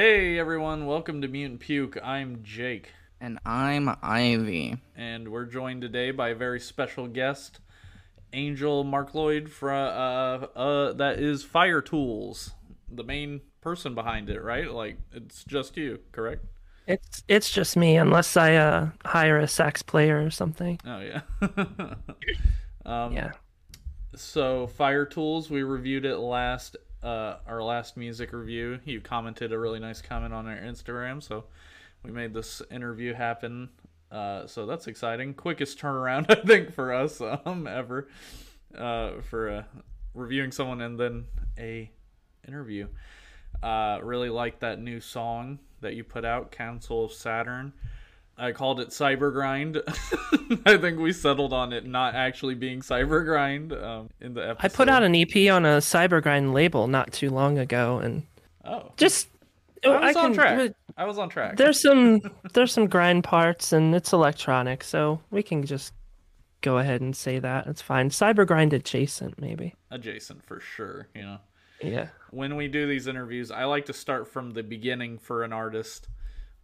Hey everyone, welcome to Mutant Puke. I'm Jake, And I'm Ivy. and we're joined today by a very special guest, Angel Marcloid from uh uh that is Fire-Toolz, the main person behind it, right? Like it's just you, correct? It's it's just me, unless I uh hire a sax player or something. Oh yeah. um, Yeah. So Fire-Toolz, we reviewed it last uh our last music review. You commented a really nice comment on our Instagram, so we made this interview happen. Uh so that's exciting. Quickest turnaround I think for us um ever uh for uh, reviewing someone and then a interview. Uh really like that new song that you put out, Council of Saturn. I called it Cyber Grind. I think we settled on it not actually being Cyber Grind um, in the episode. I put out an EP on a Cybergrind label not too long ago, and Oh, just I was on can- track. I was on track. There's some there's some grind parts, and it's electronic, so we can just go ahead and say that it's fine. Cybergrind adjacent, maybe. Adjacent for sure. You know, Yeah. when we do these interviews, I like to start from the beginning for an artist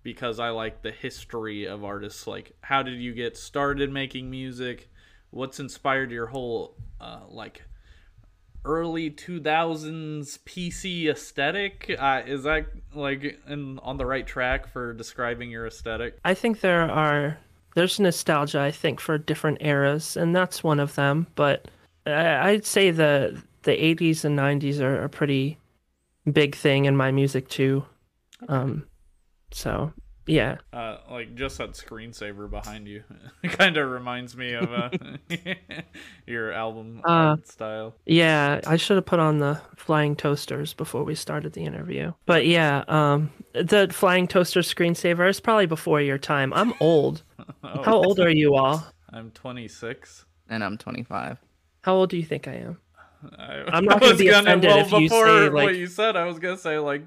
because I like the history of artists. Like, how did you get started making music? What's inspired your whole uh, like early 2000s PC aesthetic? Uh, is that like in, on the right track for describing your aesthetic? I think there are there's nostalgia I think for different eras, and that's one of them. But I, I'd say the the 80s and 90s are a pretty big thing in my music too. Um, so yeah, Uh, like just that screensaver behind you, it kind of reminds me of uh, your album Uh, style. yeah, I should have put on the flying toasters before we started the interview. But yeah, um, the flying toaster screensaver is probably before your time. I'm old. Oh, How old are you all? I'm 26. And I'm 25. How old do you think I am? I, I'm not gonna be offended well, if you before say, what you said. I was gonna say like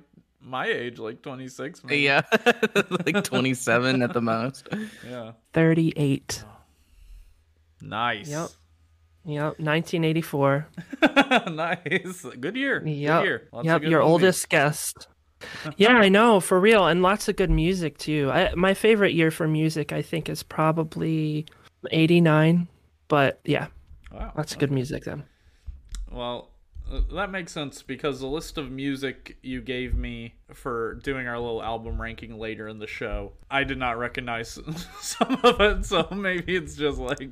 my age, like 26. Maybe. Yeah. like 27 at the most. yeah. 38. Nice. Yep. Yep, 1984. nice. Good year. Good year. Lots of yep, good your movies. oldest guest. yeah, I know, for real, and lots of good music too. I, my favorite year for music, I think, is probably '89. But yeah, Wow. lots of good music then. Well, that makes sense because the list of music you gave me for doing our little album ranking later in the show, I did not recognize some of it, so maybe it's just like,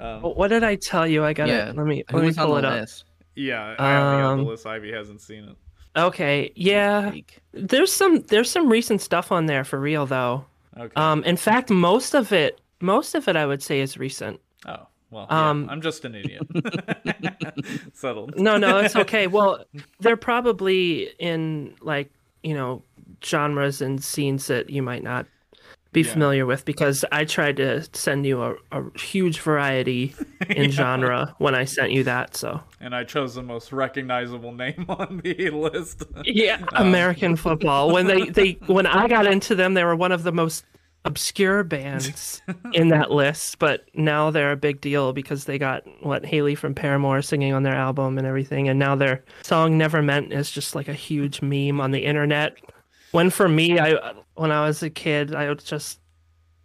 um, what did I tell you? I got to Yeah. Let me Who let me was on pull the it up. list? yeah, I only got the Um, list. Ivy hasn't seen it. Okay, yeah. There's some there's some recent stuff on there for real though. Okay. Um, in fact, most of it most of it I would say is recent. oh, well, yeah, um, I'm just an idiot. Settled. No, no, it's okay. Well, they're probably in like, you know, genres and scenes that you might not be Yeah. familiar with because I tried to send you a, a huge variety in genre when I sent you that. So, And I chose the most recognizable name on the list. yeah, American football. When they, they when I got into them, they were one of the most obscure bands in that list, but now they're a big deal because they got what Hayley from Paramore singing on their album and everything, and now their song "Never Meant" is just like a huge meme on the internet. When for me, I when I was a kid, I would just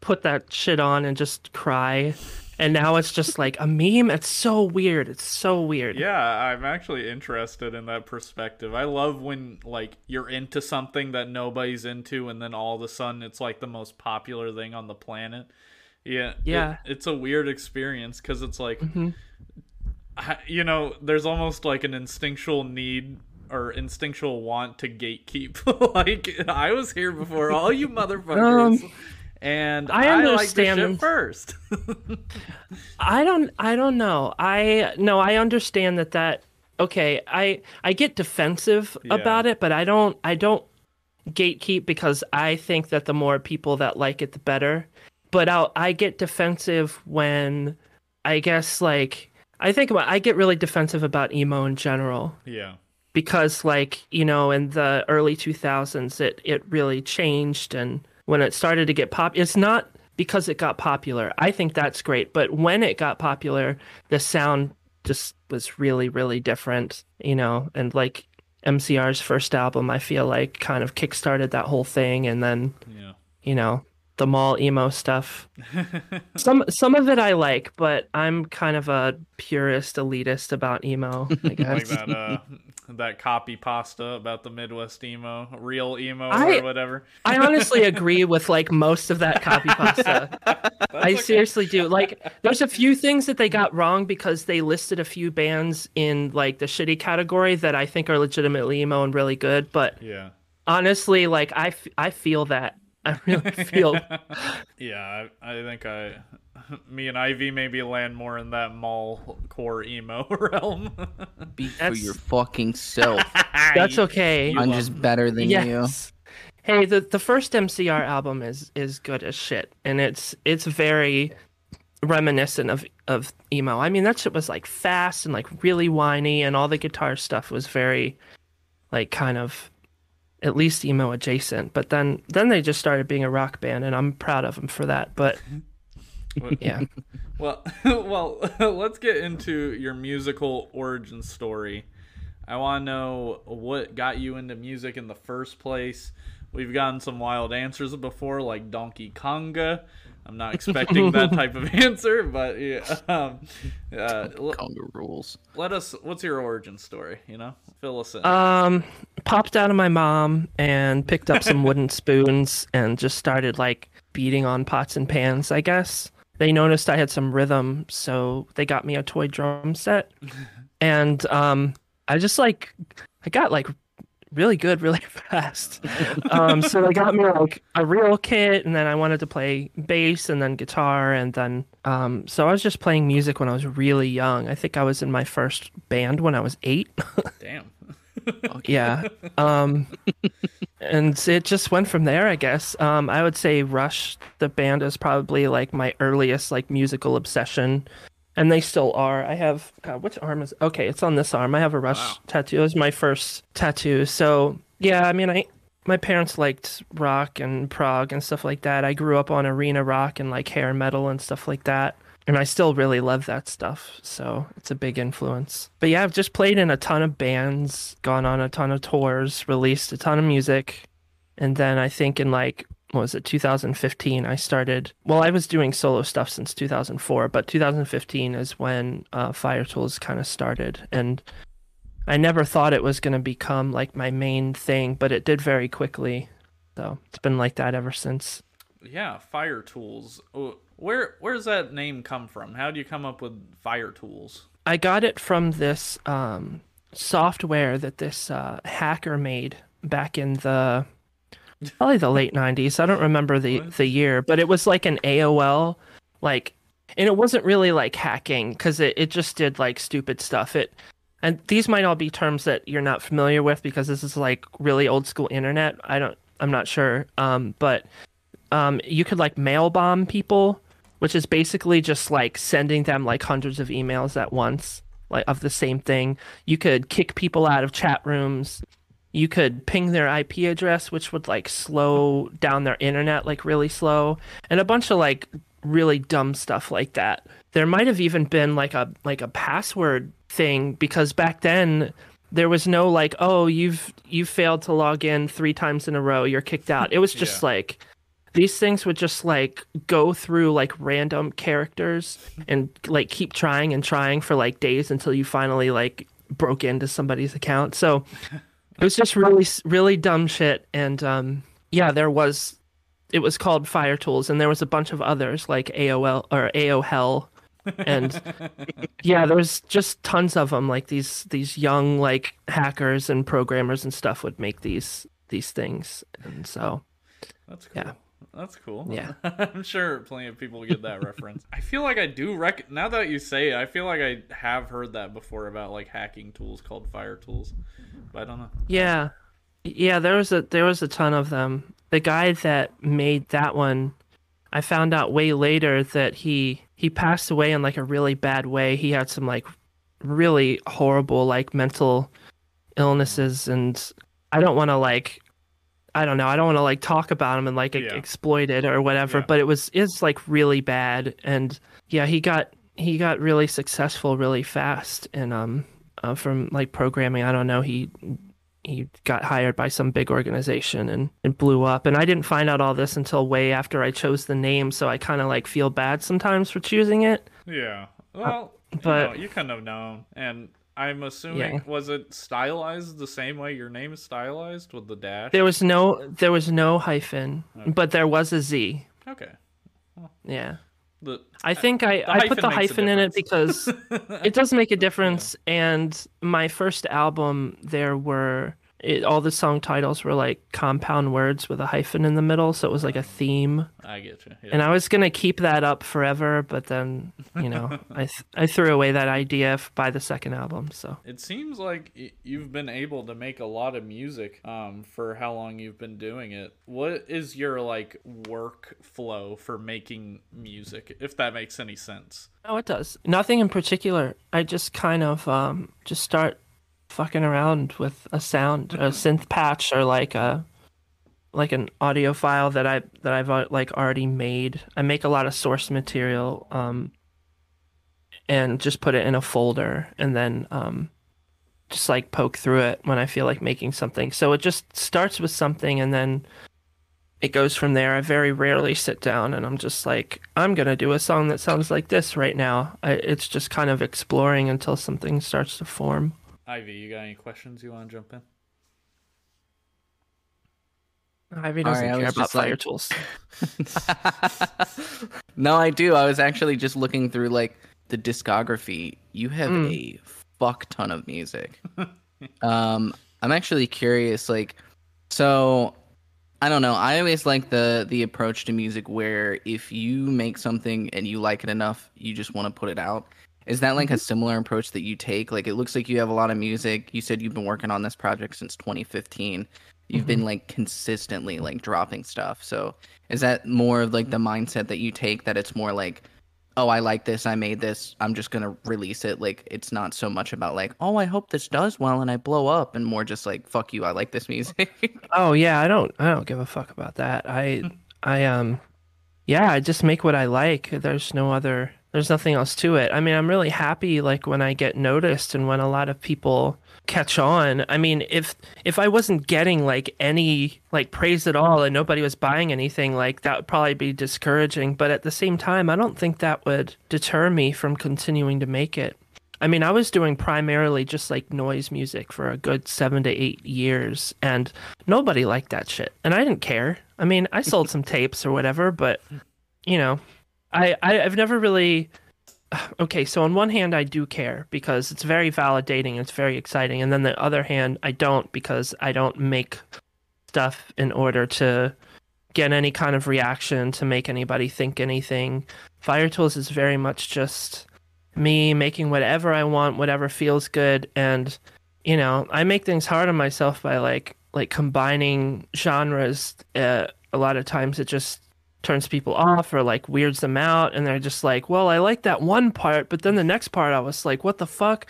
put that shit on and just cry, and now it's just like a meme. It's so weird. It's so weird. Yeah, I'm actually interested in that perspective. I love when like you're into something that nobody's into and then all of a sudden it's like the most popular thing on the planet. Yeah. it- Yeah. it's a weird experience cuz it's like Mhm. I- you know, there's almost like an instinctual need or instinctual want to gatekeep. like I was here before all you motherfuckers. Um, and I I, like the shit understand. first. I don't I don't know. I no, I understand that that okay, I I get defensive Yeah. about it, but I don't I don't gatekeep because I think that the more people that like it the better. But I'll I get defensive when I guess like I think about I get really defensive about emo in general yeah. because like you know in the early 2000s it it really changed and when it started to get pop it's not because it got popular i think that's great but when it got popular the sound just was really really different you know and like MCR's first album, I feel like kind of kickstarted that whole thing, and then Yeah. you know the mall emo stuff. some some of it I like, but I'm kind of a purist elitist about emo. I Like guess. that uh that copy pasta about the Midwest emo, real emo I- or whatever. I honestly agree with like most of that copy pasta. I okay. seriously do. Like, there's a few things that they got wrong because they listed a few bands in like the shitty category that I think are legitimately emo and really good. But Yeah. honestly, like I, f- I feel that. I really feel. Yeah, I, I think I, me and Ivy maybe land more in that mall core emo realm. Speak for your fucking self. That's okay. You I'm just better than you. Hey, the the first MCR album is is good as shit, and it's it's very reminiscent of of emo. I mean, that shit was like fast and like really whiny, and all the guitar stuff was very, like, kind of, at least emo adjacent. But then then they just started being a rock band, and I'm proud of them for that. But yeah, Well, well, let's get into your musical origin story. I want to know what got you into music in the first place. We've gotten some wild answers before, like Donkey Konga. I'm not expecting that type of answer, but yeah. Um, uh, l- Conga rules. let us. What's your origin story? You know, fill us in. um, popped out of my mom and picked up some wooden spoons and just started like beating on pots and pans. I guess they noticed I had some rhythm, so they got me a toy drum set, and um, I just like I got like really good really fast. Um, so they got me like a real kit, and then I wanted to play bass and then guitar, and then um, so I was just playing music when I was really young. I think I was in my first band when I was eight. Damn. yeah. Um, and it just went from there, I guess. Um, I would say Rush, the band, is probably like my earliest like musical obsession, and they still are. I have God, which arm is okay? It's on this arm. I have a Rush Wow. tattoo. It was my first tattoo. So yeah, I mean, I my parents liked rock and prog and stuff like that. I grew up on arena rock and like hair metal and stuff like that. And I still really love that stuff. So it's a big influence. But yeah, I've just played in a ton of bands, gone on a ton of tours, released a ton of music. And then I think in like, what was it, 2015, I started. Well, I was doing solo stuff since 2004, but 2015 is when uh, Fire-Toolz kind of started. And I never thought it was going to become like my main thing, but it did very quickly. So it's been like that ever since. Yeah, Fire-Toolz. Oh, Where where's that name come from? How do you come up with Fire-Toolz? I got it from this um, software that this uh, hacker made back in the probably the late '90s. I don't remember the What? the year, but it was like an AOL, like, and it wasn't really like hacking because it it just did like stupid stuff. It and these might all be terms that you're not familiar with because this is like really old school internet. I don't. I'm not sure. Um, but um, you could like mail bomb people, which is basically just like sending them like hundreds of emails at once, like of the same thing. You could kick people out of chat rooms. You could ping their IP address, which would like slow down their internet like really slow, and a bunch of like really dumb stuff like that. There might have even been like a like a password thing because back then there was no like oh you've you failed to log in three times in a row you're kicked out it was just Yeah. like these things would just like go through like random characters and like keep trying and trying for like days until you finally like broke into somebody's account. So it was just really really dumb shit. And um yeah there was it was called fire tools and there was a bunch of others like aol or aohell and yeah there's just tons of them like these these young like hackers and programmers and stuff would make these these things. And so That's cool. Yeah. That's cool. Yeah. I'm sure plenty of people get that reference. I feel like I do rec now that you say it, I feel like I have heard that before about like hacking tools called fire tools. But I don't know. Yeah. Yeah, there was a there was a ton of them. The guy that made that one, I found out way later that he he passed away in like a really bad way. He had some like really horrible like mental illnesses and I don't want to like I don't know. I don't want to like talk about him and like Yeah. exploit it or whatever, Yeah. but it was it's like really bad and yeah, he got he got really successful really fast and um uh, from like programming. I don't know. He he got hired by some big organization and it blew up. And I didn't find out all this until way after I chose the name, so I kind of like feel bad sometimes for choosing it. Yeah. Well, Uh, but- you, know, you couldn't have known. And I'm assuming Yeah. was it stylized the same way your name is stylized with the dash? There was no there was no hyphen, but there was a Z. Okay. Yeah. The I think I, I put the hyphen makes a hyphen in it because it does make a difference. And my first album, there were it, all the song titles were like compound words with a hyphen in the middle, so it was like a theme. I get you. Yeah. And I was gonna keep that up forever, but then you know I th- I threw away that idea by the second album. So It seems like you've been able to make a lot of music um, for how long you've been doing it. What is your like work flow for making music, if that makes any sense? oh, it does nothing in particular. I just kind of um just start fucking around with a sound, a synth patch, or like a like an audio file that I that I've uh, like already made. I make a lot of source material um and just put it in a folder and then um just like poke through it when I feel like making something. So it just starts with something and then it goes from there. I very rarely sit down and I'm just like, I'm going to do a song that sounds like this right now. I, it's just kind of exploring until something starts to form. Ivy, you got any questions you want to jump in? Ivy doesn't Alright, I care was about just like- fire tools. no, I do. I was actually just looking through like the discography. You have Mm. a fuck ton of music. um, I'm actually curious. Like, so I don't know. I always like the the approach to music where if you make something and you like it enough, you just want to put it out. Is that like a mm-hmm. similar approach that you take? Like, it looks like you have a lot of music. You said you've been working on this project since 2015. You've been mm-hmm. like consistently like dropping stuff. So is that more of like the mindset that you take that it's more like, oh, I like this, I made this, I'm just gonna release it. Like it's not so much about like, oh, I hope this does well and I blow up, and more just like, fuck you, I like this music. Oh yeah, I don't I don't give a fuck about that. I hmm. I um yeah, I just make what I like. There's no other there's nothing else to it. I mean, I'm really happy like when I get noticed and when a lot of people catch on. I mean, if if I wasn't getting like any like praise at all and nobody was buying anything, like that would probably be discouraging, but at the same time, I don't think that would deter me from continuing to make it. I mean, I was doing primarily just like noise music for a good seven to eight years, and nobody liked that shit. And I didn't care. I mean, I sold some tapes or whatever, but you know, I, I I've never really. Okay, so on one hand, I do care because it's very validating, it's very exciting, and then the other hand, I don't because I don't make stuff in order to get any kind of reaction to make anybody think anything. Fire-Toolz is very much just me making whatever I want, whatever feels good, and you know, I make things hard on myself by like like combining genres. Uh, a lot of times, it just turns people off or like weirds them out, and they're just like, "Well, I like that one part, but then the next part, I was like, what the fuck."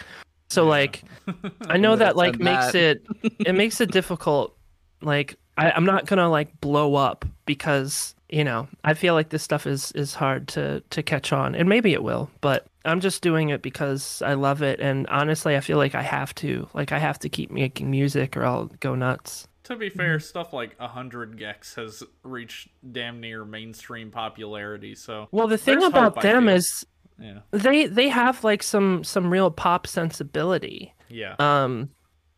So like, I know that like makes it it makes it difficult. Like, I, I'm not gonna like blow up because you know I feel like this stuff is is hard to to catch on, and maybe it will, but I'm just doing it because I love it, and honestly, I feel like I have to. Like, I have to keep making music, or I'll go nuts. To be fair, stuff like 100 gecs has reached damn near mainstream popularity, so Well, the thing about them is yeah. they they have like some some real pop sensibility. Yeah. um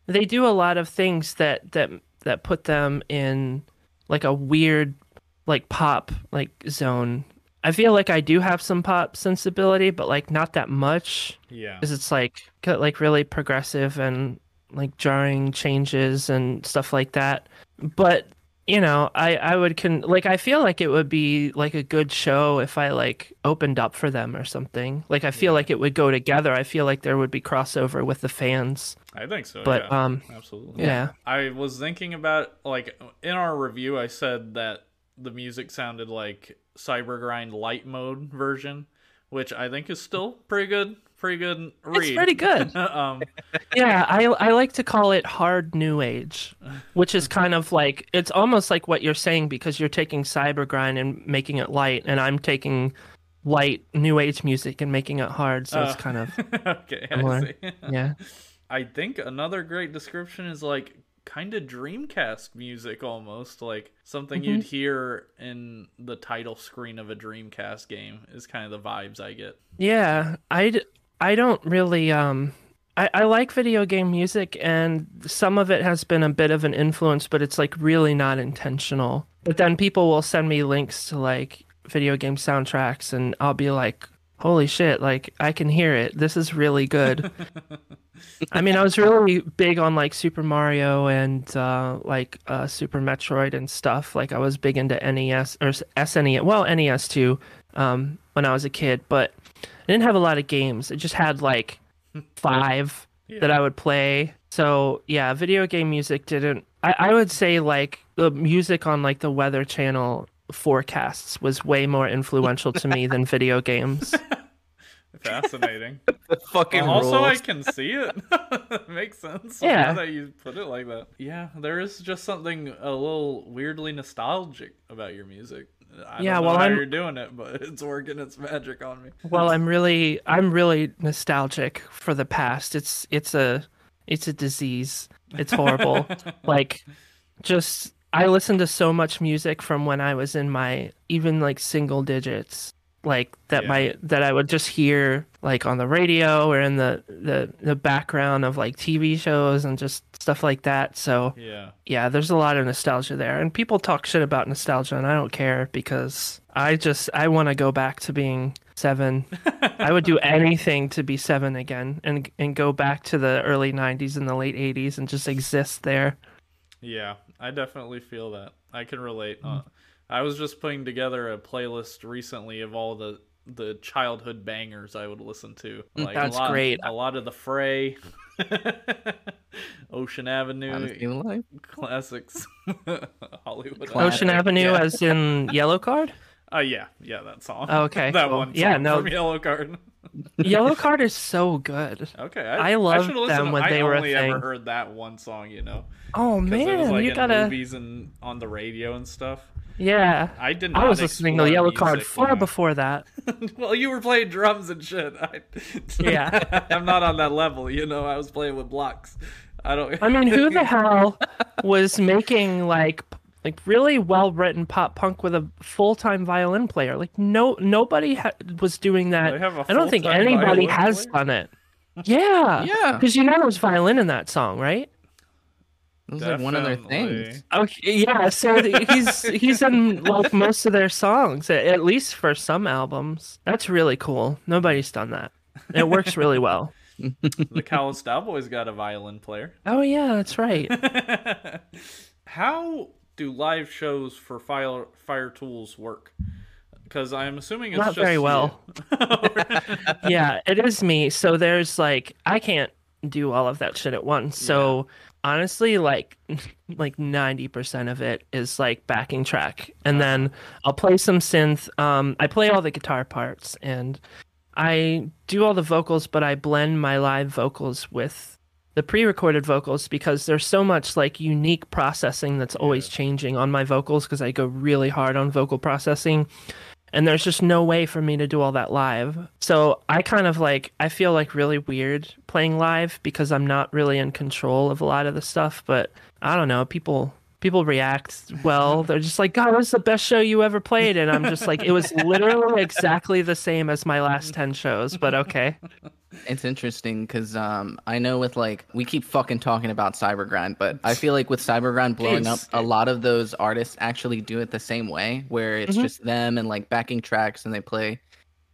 they do a lot of things that that that put them in like a weird like pop like zone i feel like i do have some pop sensibility but like not that much yeah. because it's like like really progressive and like jarring changes and stuff like that but you know i i would can like i feel like it would be like a good show if i like opened up for them or something like i feel like it would go together i feel like there would be crossover with the fans I think so. but yeah. um Absolutely. yeah I was thinking about like in our review I said that the music sounded like Cybergrind light mode version, which I think is still pretty good. Pretty good read. it's pretty good um yeah i i like to call it hard new age which is kind of like it's almost like what you're saying because you're taking cybergrind and making it light and i'm taking light new age music and making it hard so Uh, it's kind of okay, I yeah I think another great description is like kind of Dreamcast music almost, like something Mm-hmm. you'd hear in the title screen of a Dreamcast game is kind of the vibes I get. Yeah, I I don't really um I, I like video game music and some of it has been a bit of an influence, but it's like really not intentional. But then people will send me links to like video game soundtracks and I'll be like, Holy shit, like I can hear it. This is really good. I mean, I was really big on like Super Mario and uh, like uh, Super Metroid and stuff. Like I was big into NES or SNES, well NES too, um, when I was a kid. But I didn't have a lot of games. I just had like five that I would play. So yeah, video game music didn't. I, I would say like the music on like the Weather Channel forecasts was way more influential to me than video games. Fascinating. Fucking Well, also, I can see it. Makes sense. Yeah. Now that you put it like that. Yeah, there is just something a little weirdly nostalgic about your music. I Yeah, don't know well, how I'm- you're doing it, but it's working its magic on me. Well, I'm really I'm really nostalgic for the past. It's it's a it's a disease. It's horrible. like just I listened to so much music from when I was in my even like single digits. Like that Yeah. my that I would just hear like on the radio or in the, the the background of like TV shows and just stuff like that. So Yeah. yeah, there's a lot of nostalgia there. And people talk shit about nostalgia and I don't care because I just I want to go back to being 7. I would do anything to be 7 again and and go back to the early 90s and the late 80s and just exist there. Yeah, I definitely feel that. I can relate. Mm. I was just putting together a playlist recently of all the the childhood bangers I would listen to. Like Mm, That's a lot, great. A lot of the Fray, Ocean Avenue, Honestly, life. classics, Hollywood. Classic. Ocean Avenue yeah. as in Yellow Card? Uh, yeah, yeah, that song. Oh, okay, that cool. one. Song Yeah, no. from Yellow Card. Yellow Card is so good. Okay, I I, loved should've them to- when I they were a only ever thing. heard that one song, you know, Oh 'cause it was man, like you in gotta movies and on the radio and stuff. Yeah. I did not I was listening to Yellow Card far before that. well, you were playing drums and shit. I, Yeah. I'm not on that level, you know. I was playing with blocks. I don't. I mean, who the hell was making like like really well written pop punk with a full time violin player? Like no nobody ha- was doing that. They have a I don't think anybody has player? done it. Yeah, Yeah. because you know there's violin in that song, right? It was like one of their things. Okay, yeah. So he's he's in like most of their songs, at least for some albums. That's really cool. Nobody's done that. It works really well. the Callous Cowboys got a violin player. Oh yeah, that's right. How do live shows for Fire Fire-Toolz work? Because I'm assuming it's Not just very well. yeah, it is me. So there's like I can't do all of that shit at once. So honestly, like like ninety percent of it is like backing track, and then I'll play some synth. Um, I play all the guitar parts, and I do all the vocals, but I blend my live vocals with the pre-recorded vocals because there's so much like unique processing that's always changing on my vocals because I go really hard on vocal processing and there's just no way for me to do all that live. So I kind of like I feel like really weird playing live because I'm not really in control of a lot of the stuff, but I don't know, people people react well. They're just like, "God, it was the best show you ever played." And I'm just like, "It was literally exactly the same as my last 10 shows, but okay." It's interesting because um, I know with like we keep fucking talking about Cybergrind, but I feel like with Cybergrind blowing up, a lot of those artists actually do it the same way, where it's Mhm. just them and like backing tracks, and they play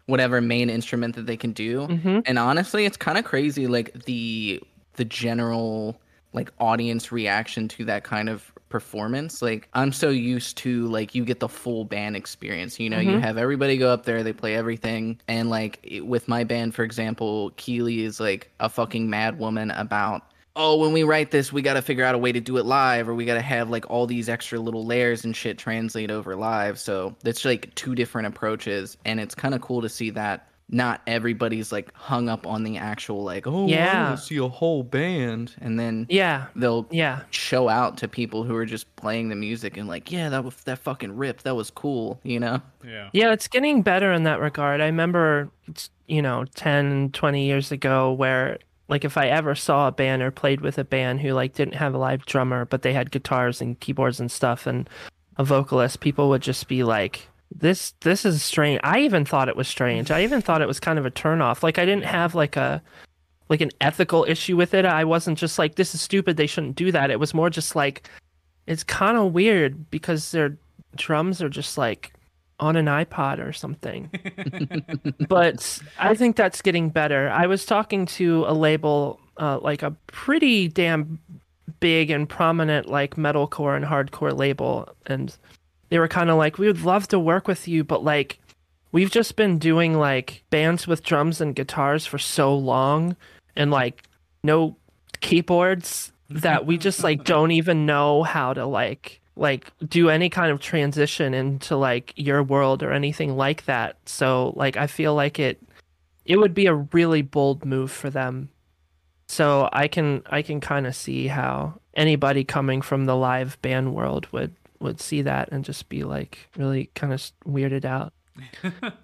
whatever main instrument that they can do. Mhm. And honestly, it's kind of crazy, like the the general like audience reaction to that kind of performance. Like I'm so used to like you get the full band experience. You know, you Mhm. have everybody go up there, they play everything, and like it- with my band, for example, Keely is like a fucking mad woman about. Oh, when we write this, we got to figure out a way to do it live, or we got to have like all these extra little layers and shit translate over live. So it's like two different approaches, and it's kind of cool to see that not everybody's like hung up on the actual like oh Yeah. wanna see a whole band and then Yeah. they'll Yeah. show out to people who are just playing the music and like yeah that was that fucking ripped that was cool you know Yeah. Yeah, it's getting better in that regard. I remember, it's, you know, 10, 20 years ago where like if I ever saw a band or played with a band who like didn't have a live drummer but they had guitars and keyboards and stuff and a vocalist, people would just be like, "This this is strange." I even thought it was strange. I even thought it was kind of a turnoff. Like I didn't have like a like an ethical issue with it. I wasn't just like, "This is stupid. They shouldn't do that." It was more just like, it's kind of weird because their drums are just like on an iPod or something. but I think that's getting better. I was talking to a label, uh, like a pretty damn big and prominent like metalcore and hardcore label, and they were kind of like, "We would love to work with you, but like." We've just been doing like bands with drums and guitars for so long and like no keyboards that we just like don't even know how to like like do any kind of transition into like your world or anything like that. So like I feel like it it would be a really bold move for them. So I can I can kind of see how anybody coming from the live band world would would see that and just be like really kind of weirded out.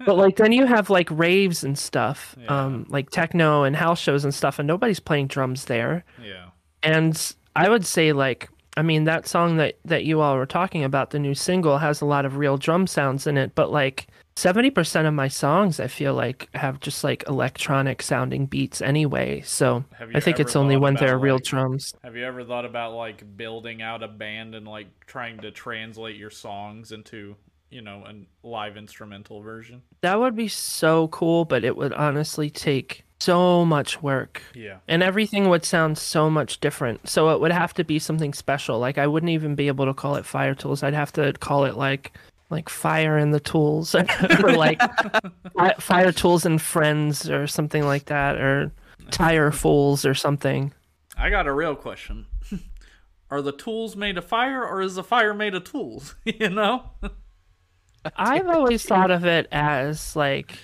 but like then you have like raves and stuff, Yeah. um like techno and house shows and stuff and nobody's playing drums there. Yeah. And I would say like I mean that song that that you all were talking about the new single has a lot of real drum sounds in it, but like 70% of my songs I feel like have just like electronic sounding beats anyway. So I think it's only when there are about, real drums. Have you ever thought about like building out a band and like trying to translate your songs into, you know, a live instrumental version? That would be so cool, but it would honestly take so much work. Yeah. and everything would sound so much different. So it would have to be something special. Like I wouldn't even be able to call it Fire-Toolz. I'd have to call it like like Fire and the Tools or like Fire-Toolz and Friends or something like that or Tire Fools or something. I got a real question. Are the tools made of fire or is the fire made of tools? you know? I've always thought of it as like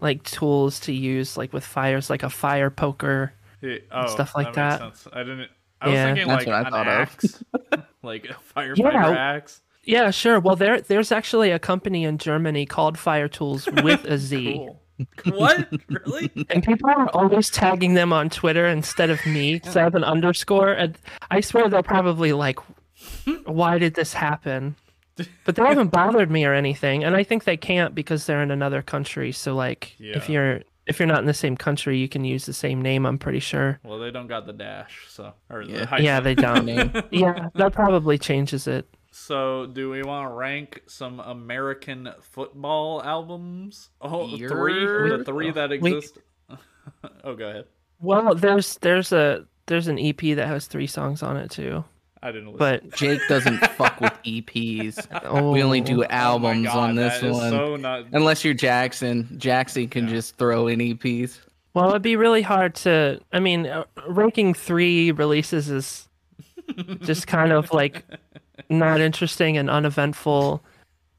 like tools to use like with fires like a fire poker. Yeah, Oh, Stuff like makes that. sense. I didn't. I was Yeah. thinking That's like what I an thought of. axe, like a firefighter Yeah. axe. Yeah, sure. Well, there there's actually a company in Germany called Fire Tools with a Z. Cool. what? Really? And people are always tagging them on Twitter instead of me because I have an underscore. And I swear they're probably like, why did this happen? But they haven't bothered me or anything. And I think they can't because they're in another country. So like if you're if you're not in the same country, you can use the same name, I'm pretty sure. Well, they don't got the dash, so or the Yeah. hyphen. Yeah, they don't. Yeah, that probably changes it. So, do we want to rank some American football albums? Oh, You're- three. The three that We- exist. oh, go ahead. Well, there's there's a there's an EP that has three songs on it too. I didn't listen. But Jake doesn't fuck with EPs. oh, We only do Oh albums God, on this that is one. So not. Unless you're Jackson. Jackson can Yeah. just throw in EPs. Well, it'd be really hard to. I mean, uh, ranking three releases is just kind of like not interesting and uneventful.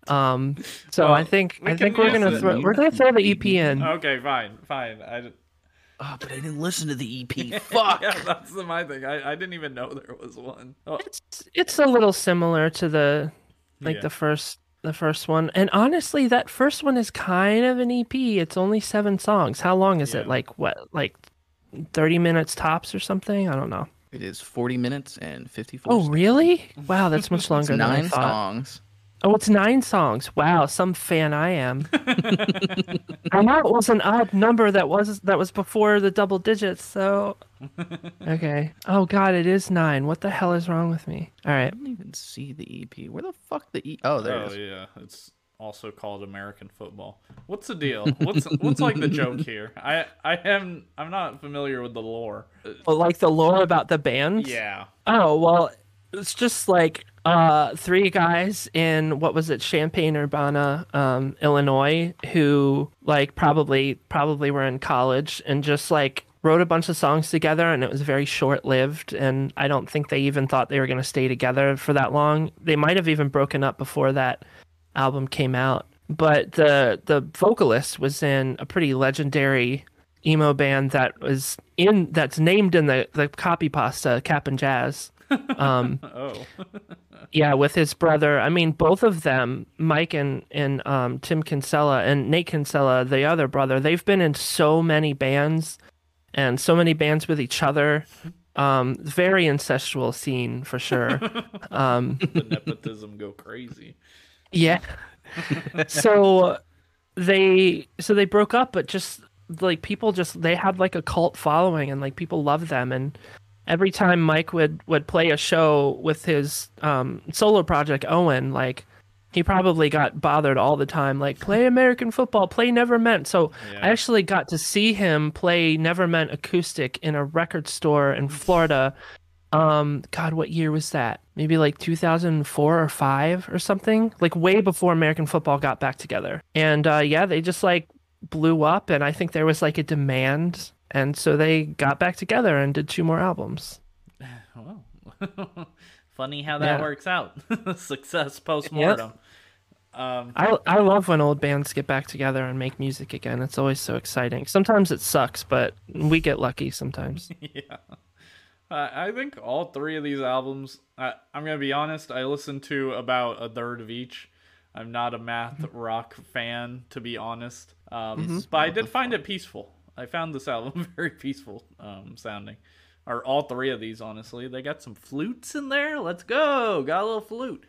Um, so Well, I think we I can think we're gonna throw we're gonna throw the EP in. Okay, fine, fine. I. did- Oh, but I didn't listen to the EP. Fuck. yeah, that's the, my thing. I, I didn't even know there was one. Oh, It's it's a little similar to the like yeah. the first the first one, and honestly, that first one is kind of an EP. It's only seven songs. How long is it? Like what? Like thirty minutes tops or something? I don't know. It is 40 minutes and 54 Oh, seconds. really? Mm-hmm. Wow, that's much It's longer than I nine thought. songs. Oh, it's nine songs. Wow, some fan I am. I know it was an odd number that was that was before the double digits. So, okay. Oh God, it is nine. What the hell is wrong with me? All right. I right. didn't even see the EP. Where the fuck the E? Oh, there oh it is. yeah, it's also called American football. What's the deal? What's what's like the joke here? I I am I'm not familiar with the lore. Well, like the lore about the band. yeah. Oh well, it's just like uh three guys in what was it, Champaign Urbana, um, Illinois, who like probably probably were in college and just like wrote a bunch of songs together and it was very short lived and I don't think they even thought they were gonna stay together for that long. They might have even broken up before that album came out. But the the vocalist was in a pretty legendary emo band that was in that's named in the the copy pasta Cap'n Jazz. Um, Oh. yeah, with his brother. I mean, both of them, Mike and and um, Tim Kinsella and Nate Kinsella, the other brother. They've been in so many bands, and so many bands with each other. Um, very incestual scene for sure. Um, the nepotism go crazy. Yeah. so they so they broke up, but just like people just they had like a cult following and like people loved them and every time Mike would would play a show with his um solo project Owen like he probably got bothered all the time like play American football play Never Meant so Yeah. I actually got to see him play Never Meant acoustic in a record store in Florida um god what year was that maybe like 2004 or 5 or something like way before American football got back together and uh yeah they just like blew up and I think there was like a demand and so they got back together and did two more albums. Well, funny how that Yeah. works out. Success post mortem. Um, I I love when old bands get back together and make music again. It's always so exciting. Sometimes it sucks, but we get lucky sometimes. yeah. Uh, I think all three of these albums, I, I'm going to be honest, I listened to about a third of each. I'm not a math rock fan, to be honest. Um, But I did find it peaceful. I found this album very peaceful um, sounding. Or all three of these, honestly. They got some flutes in there. Let's go. Got a little flute.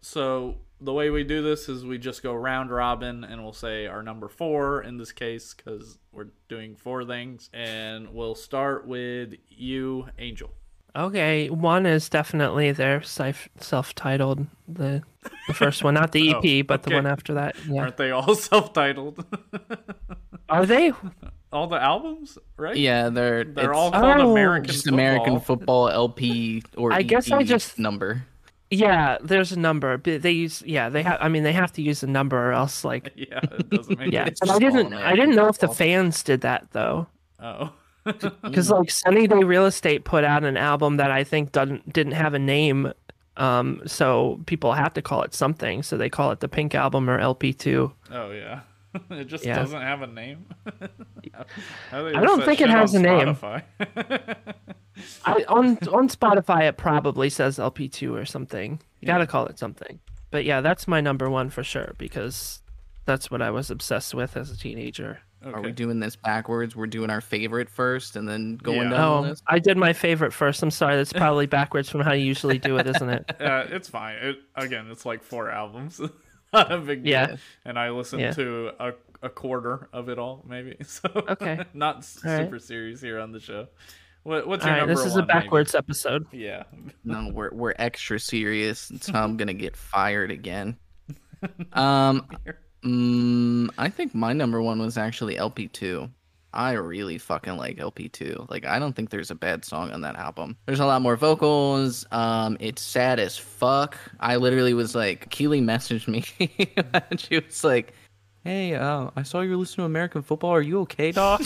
So the way we do this is we just go round robin and we'll say our number four in this case because we're doing four things. And we'll start with you, Angel. Okay, one is definitely their self self-titled the the first one, not the oh, EP, but the one after that. Yeah. Aren't they all self titled? Are they? all the albums, right? Yeah, they're They're all called Oh, American just Football. American football LP or I guess I EP just- number. Yeah, there's a number. but They use yeah, they have I mean they have to use a number or else like Yeah, it doesn't make yeah. It's And I didn't I didn't know if the fans did that though. Oh. because like Sunny Day Real Estate put out an album that I think doesn't didn't have a name, um, so people have to call it something. So they call it the Pink Album or LP two. oh yeah. It just Yeah. doesn't have a name. How do they I don't think it has on a name. Spotify? I, on on Spotify it probably says LP two or something. You gotta call it something. But yeah, that's my number one for sure because that's what I was obsessed with as a teenager. Are we doing this backwards? We're doing our favorite first and then going Yeah. down Oh, list? I did my favorite first. I'm sorry, that's probably backwards from how you usually do it, isn't it? Uh, it's fine. It, again, it's like four albums. Not a big deal. Yeah. And I listened Yeah. to a, a quarter of it all, maybe. So Okay. not s- All right. super serious here on the show. What, what's your right, number this is one? a backwards episode. Yeah. No, we're we're extra serious, so I'm gonna get fired again. Um, mm, I think my number one was actually LP2. I really fucking like LP2. Like, I don't think there's a bad song on that album. There's a lot more vocals. Um, it's sad as fuck. I literally was like, Keely messaged me, and she was like, "Hey, uh, I saw you were listening to American football. Are you okay, dog?"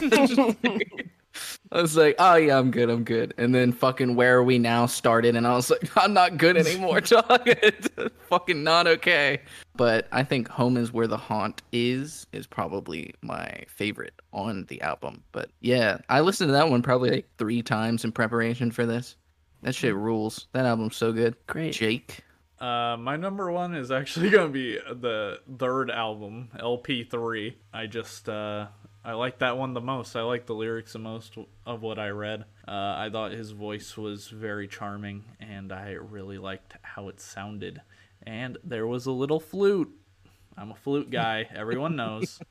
I was like, oh yeah, I'm good, I'm good. And then fucking Where Are We Now started, and I was like, I'm not good anymore, dog. it's fucking not okay. But I think Home is Where the Haunt is, is probably my favorite on the album. But yeah, I listened to that one probably like three times in preparation for this. That shit rules. That album's so good. Great. Jake. Uh, my number one is actually gonna be the third album, LP3. I just uh, I like that one the most. I like the lyrics the most of what I read. Uh, I thought his voice was very charming, and I really liked how it sounded. And there was a little flute. I'm a flute guy. Everyone knows.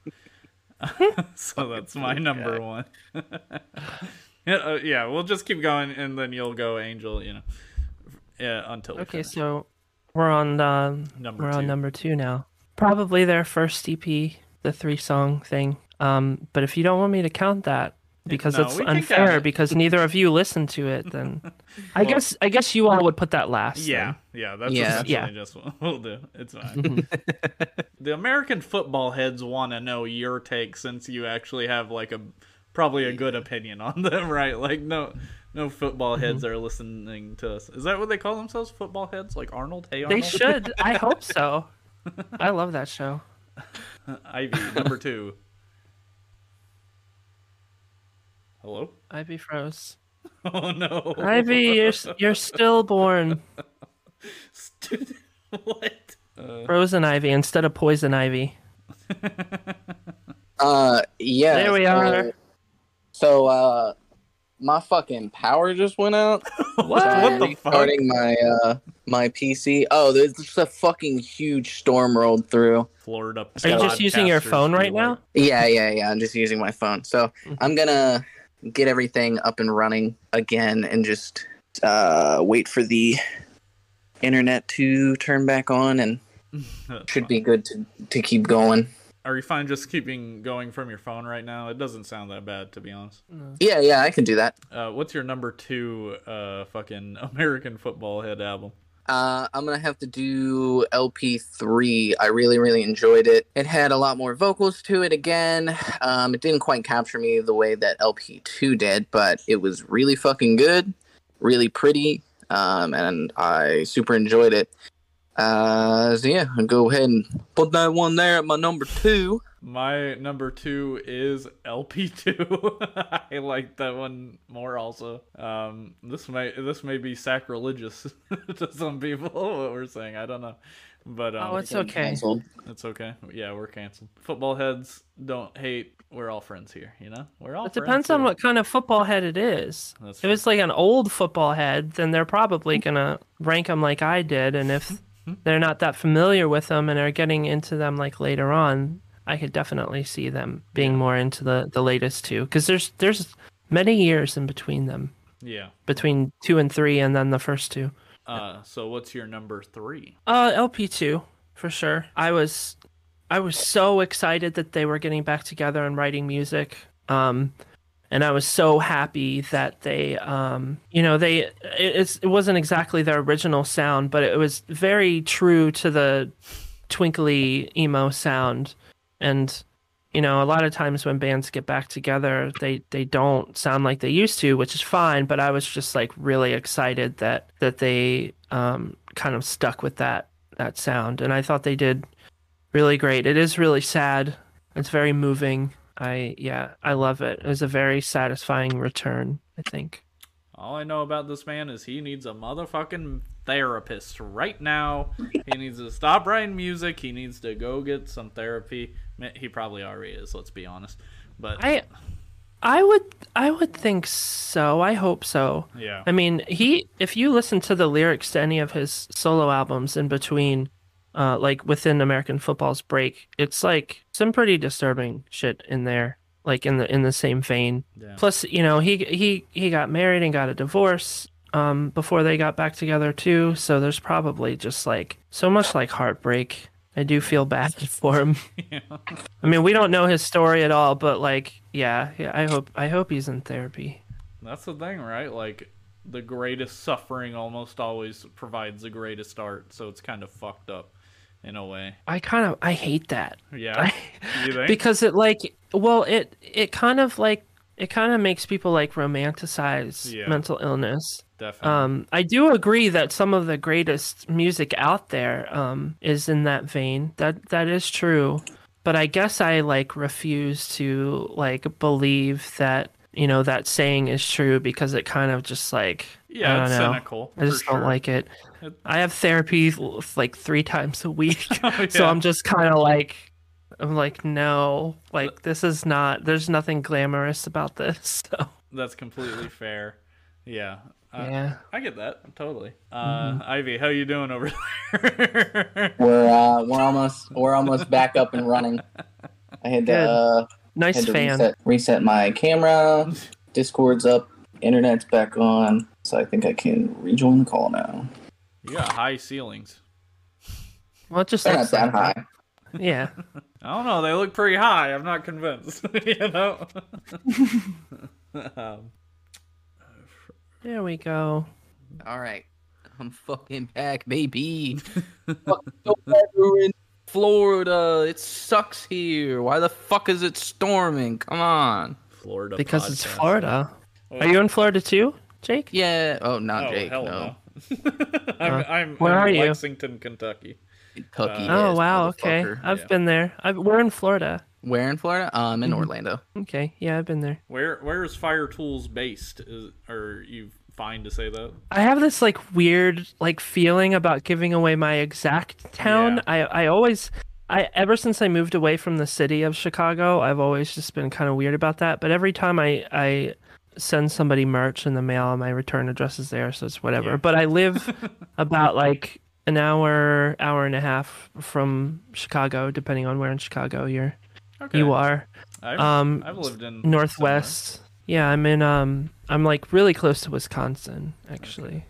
so that's my number one. yeah, uh, yeah, we'll just keep going, and then you'll go, Angel. You know, yeah, until we Okay, finish. so we're on uh, Number we're two. on number two now. Probably their first EP, the three song thing. Um, but if you don't want me to count that because No, it's we count unfair it. because neither of you listened to it, then I guess I guess you all would put that last. Yeah, yeah, that's Yeah. essentially Yeah. just what we'll do. It's fine. the American football heads want to know your take since you actually have like a probably a good opinion on them, right? Like no no football Mm-hmm. heads are listening to us. Is that what they call themselves? Football heads? Like Arnold? Hey They should. I hope so. I love that show. Ivy, number two. Hello? Ivy froze. Oh no. Ivy, you're you're stillborn. Student- what? Uh, Frozen Ivy instead of poison Ivy. Uh, yeah. There we so are. So, uh, my fucking power just went out. what? So what the fuck? restarting my uh my PC. Oh, there's just a fucking huge storm rolled through. Florida. Are you just using your phone right now? Yeah, yeah, yeah. I'm just using my phone. So Mhm. I'm gonna get everything up and running again and just uh wait for the internet to turn back on and should be good to to keep going. Are you fine just keeping going from your phone right now? It doesn't sound that bad, to be honest. Yeah, yeah, I can do that. Uh, what's your number two uh, fucking American football head album? Uh, I'm gonna have to do LP3. I really, really enjoyed it. It had a lot more vocals to it again. Um, it didn't quite capture me the way that LP2 did, but it was really fucking good, really pretty, um, and I super enjoyed it. Uh, so yeah, I'll go ahead and put that one there at my number two. My number two is LP2. I like that one more also. Um, this may this may be sacrilegious to some people. What we're saying, I don't know, but um, Oh, it's okay. Canceled. it's okay. Yeah, we're canceled. Football heads don't hate. We're all friends here. You know, we're all. It friends depends on here. what kind of football head it is. That's If it's like an old football head, then they're probably gonna rank them like I did, and if they're not that familiar with them and are getting into them like later on, I could definitely see them being more into the the latest two because there's there's many years in between them, Yeah. between two and three, and then the first two. Uh, so what's your number three? Uh, LP two for sure. I was, I was so excited that they were getting back together and writing music. Um, and I was so happy that they, um, you know, they it, it's it wasn't exactly their original sound, but it was very true to the twinkly emo sound. And you know, a lot of times when bands get back together, they they don't sound like they used to, which is fine. But I was just like really excited that that they um, kind of stuck with that that sound, and I thought they did really great. It is really sad. It's very moving. I yeah, I love it. It was a very satisfying return. I think. All I know about this man is he needs a motherfucking therapist right now. He needs to stop writing music. He needs to go get some therapy. Ma- He probably already is. Let's be honest. But I I would I would think so. I hope so. yeah, I mean, he if you listen to the lyrics to any of his solo albums in between uh like within American football's break, it's like some pretty disturbing shit in there, like in the in the same vein. yeah. Plus, you know, he he he got married and got a divorce um before they got back together too, so there's probably just like so much like heartbreak. I do feel bad for him. Yeah. I mean, we don't know his story at all, but like, yeah, yeah, I hope I hope he's in therapy. That's the thing, right? Like the greatest suffering almost always provides the greatest art. So it's kind of fucked up in a way. I kind of I hate that. Yeah. you think? because it like well it it kind of like it kind of makes people like romanticize Yeah. mental illness Definitely. um i do agree that some of the greatest music out there um is in that vein that that is true but i guess i like refuse to like believe that you know that saying is true because it kind of just like I yeah, don't it's know. cynical. I just don't sure. like it. I have therapy like three times a week, Oh, so. I'm just kind of like, I'm like, no, like this is not. There's nothing glamorous about this. So That's completely fair. Yeah. Uh, yeah, I get that totally. Uh, Mm-hmm. Ivy, how you doing over there? We're uh, we're almost we're almost back up and running. I had to Good. uh, nice had to fan. reset reset my camera. Discord's up. Internet's back on. So I think I can rejoin the call now. you got high ceilings. Well, it just They're not that high. Yeah, I don't know. They look pretty high. I'm not convinced. you know. um, there we go. All right. I'm fucking back, baby. So we're in Florida. It sucks here. Why the fuck is it storming? Come on. Florida. Because it's. Florida. Well, Are you in Florida too, Jake? Yeah. Oh, not Oh Jake. hell no. no. I'm, Uh, I'm, where I'm are in you? Lexington, Kentucky. Kentucky. Uh, Oh wow. Okay. I've Yeah. been there. I, we're in Florida. Where in Florida? Um, in Mhm. Orlando. Okay, yeah, I've been there. Where Where is Fire-Toolz based? Is, are you fine to say that? I have this like weird like feeling about giving away my exact town. Yeah. I I always I ever since I moved away from the city of Chicago, I've always just been kind of weird about that. But every time I I send somebody merch in the mail, my return address is there, so it's whatever. Yeah. But I live about like an hour, hour and a half from Chicago, depending on where in Chicago you're Okay. you are. I've, Um, I've lived in Northwest. Yeah, I'm in um I'm like really close to Wisconsin, actually.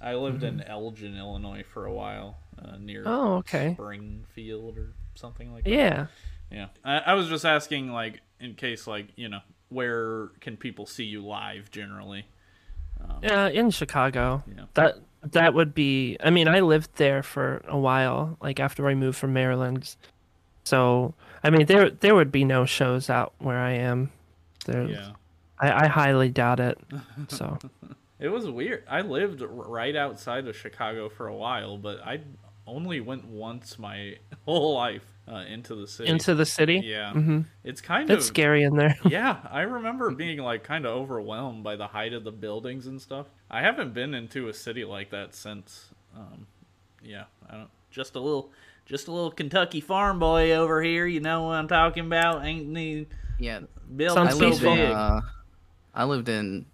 somewhere. I lived in Elgin, Illinois, for a while, uh, near Mm-hmm. Oh, okay. Springfield or something like that. Yeah. Yeah, I, I was just asking, like, in case, like, you know, where can people see you live generally? Yeah, in Chicago. Yeah. That that would be I mean, I lived there for a while, like after I moved from Maryland. So I mean there there would be no shows out where I am. There Yeah, I, I highly doubt it. So it was weird. I lived right outside of Chicago for a while, but I only went once my whole life uh, into the city. into the city. yeah, hmm it's kind It's of scary in there. yeah, I remember being like kind of overwhelmed by the height of the buildings and stuff. I haven't been into a city like that since. Um, yeah, I don't. Just a little, just a little Kentucky farm boy over here. You know what I'm talking about? Ain't need Yeah, built Sounds so lived peaceful. in big. uh, I lived in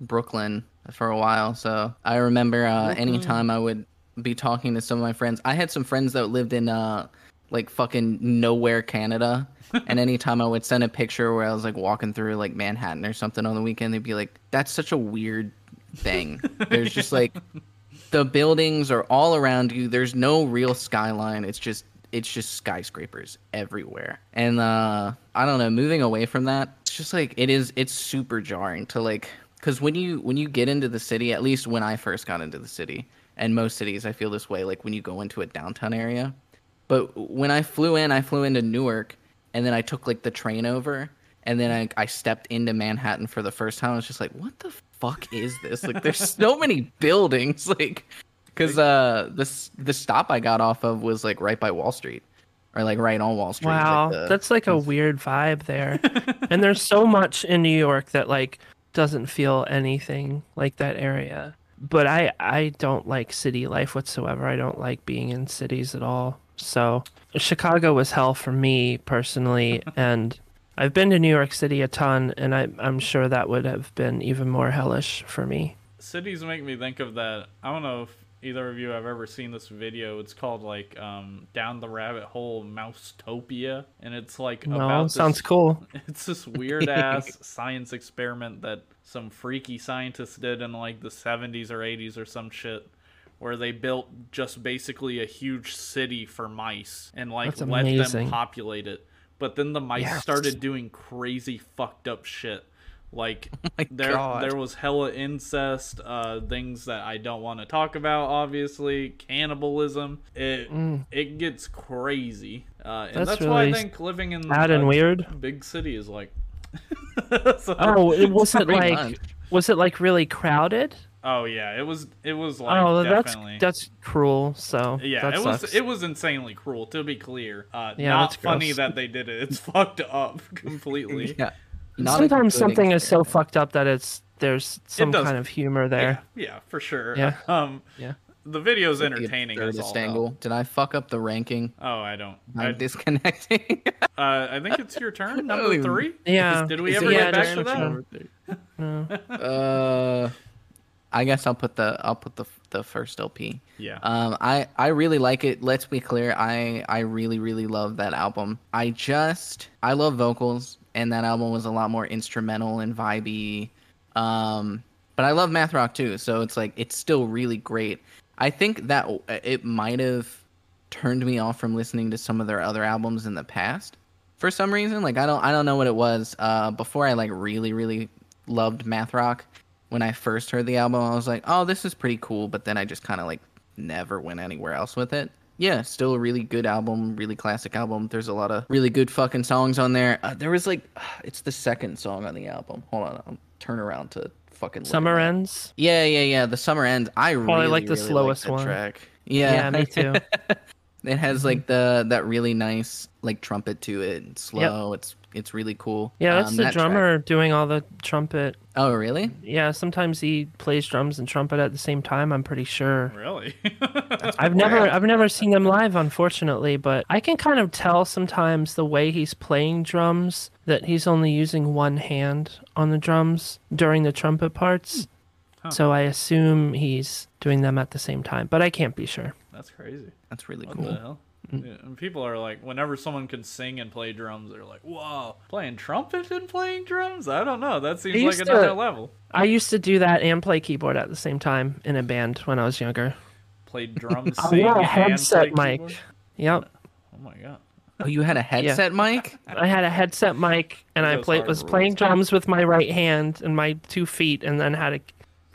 Brooklyn for a while, so I remember uh, anytime I would be talking to some of my friends. I had some friends that lived in uh, like fucking nowhere, Canada, and anytime I would send a picture where I was like walking through like Manhattan or something on the weekend, they'd be like, "That's such a weird thing." There's just like the buildings are all around you. There's no real skyline. It's just it's just skyscrapers everywhere. And uh I don't know, moving away from that, it's just like it is it's super jarring to like cuz when you when you get into the city, at least when I first got into the city, and most cities I feel this way like when you go into a downtown area. But when I flew in, I flew into Newark and then I took like the train over and then I, I stepped into Manhattan for the first time. I was just like, what the fuck is this? Like, there's so many buildings. Like, because uh, this the stop I got off of was like right by Wall Street, or like right on Wall Street. Wow, Like, the- that's like a weird vibe there. and there's so much in New York that like doesn't feel anything like that area. But I I don't like city life whatsoever. I don't like being in cities at all. So Chicago was hell for me personally, and I've been to New York City a ton, and I, I'm sure that would have been even more hellish for me. Cities make me think of that. I don't know if either of you have ever seen this video. It's called like um, "Down the Rabbit Hole Mousetopia," and it's like No, about sounds this, cool. It's this weird ass science experiment that some freaky scientists did in like the 70s or 80s or some shit where they built just basically a huge city for mice and like let them populate it. But then the mice Yes. started doing crazy fucked up shit. Like my there God. there was hella incest, uh things that I don't want to talk about obviously, cannibalism. It it gets crazy. Uh and Mm. That's that's, why I think living in Sad and weird. big city is like So- Oh, it wasn't like much. was it like really crowded? Oh yeah, it was. It was like oh, that's definitely. that's cruel. So yeah, that it sucks. was. It was insanely cruel. To be clear, uh, Yeah, not funny gross. that they did it. It's fucked up completely. yeah. not Sometimes good something is so fucked up that it's there's some does- kind of humor there. yeah, for sure. Yeah. Um, Yeah. the video's The entertaining as all absurdist hell. angle. Did I fuck up the ranking? Oh, I don't. I, I'm disconnecting. uh, I think it's your turn. Number three. Yeah. Did we Is ever it yeah, get back to that? No. uh, I guess I'll put the I'll put the the first LP. Yeah. Um, I I really like it. Let's be clear. I I really really love that album. I just I love vocals, and that album was a lot more instrumental and vibey. Um, but I love math rock too, so it's like it's still really great. I think that it might have turned me off from listening to some of their other albums in the past for some reason. Like I don't I don't know what it was. Uh, before I like really really loved math rock. When I first heard the album, I was like, "Oh, this is pretty cool," but then I just kind of like never went anywhere else with it. Yeah, still a really good album, really classic album. There's a lot of really good fucking songs on there. Uh, there was like, it's the second song on the album. Hold on, I'll turn around to fucking. Summer ends. Yeah, yeah, yeah. The summer ends. I really like the really slowest one. track. Yeah, Yeah, me too. it has like the that really nice like trumpet to it. It's slow. It's it's really cool. Yeah, that's Um, the that track- drummer doing all the trumpet. Oh, really? Yeah, sometimes he plays drums and trumpet at the same time. I'm pretty sure. Really? I've never I've never seen them live unfortunately, but I can kind of tell sometimes the way he's playing drums that he's only using one hand on the drums during the trumpet parts. Huh. So I assume he's doing them at the same time, but I can't be sure. That's crazy. That's really What cool. The hell? Yeah, and people are like, whenever someone can sing and play drums, they're like, "Whoa, playing trumpet and playing drums? I don't know. That seems like another to- level." I used to do that and play keyboard at the same time in a band when I was younger. Played drums, sing, I sing, wore a headset mic. keyboard? Yep. Oh my god. Oh, you had a headset mic? I had a headset mic and I played was rules. playing drums with my right hand and my two feet, and then had a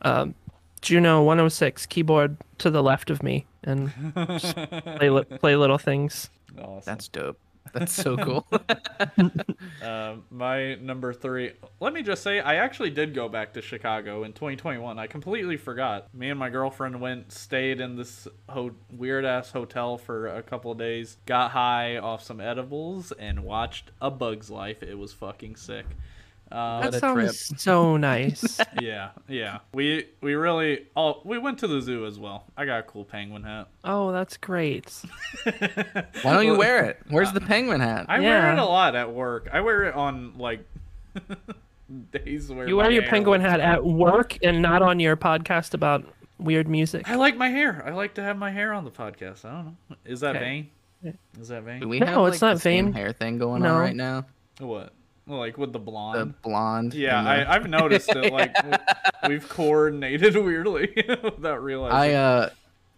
um, Juno 106 keyboard to the left of me and play li- play little things. Awesome. That's dope. That's so cool. Uh, my number three. Let me just say, I actually did go back to Chicago in 2021. I completely forgot. Me and my girlfriend went, stayed in this ho- weird ass hotel for a couple of days, got high off some edibles, and watched A Bug's Life. It was fucking sick. Um, That sounds trip. so nice. yeah, yeah. We we really. Oh, we went to the zoo as well. I got a cool penguin hat. oh, that's great. Why don't you wear it? Where's the penguin hat? I wear it a lot at work. I wear it on like days where You wear your penguin hat at work and not on your podcast about weird music. I like my hair. I like to have my hair on the podcast. I don't know. Is that Okay. vain? Is that Do vain? we No, have it's like, not the same vain. hair thing going No. on right now? What? Like with the The blonde? blonde. yeah, the- I, I've noticed it. Like we've coordinated weirdly without realizing. I uh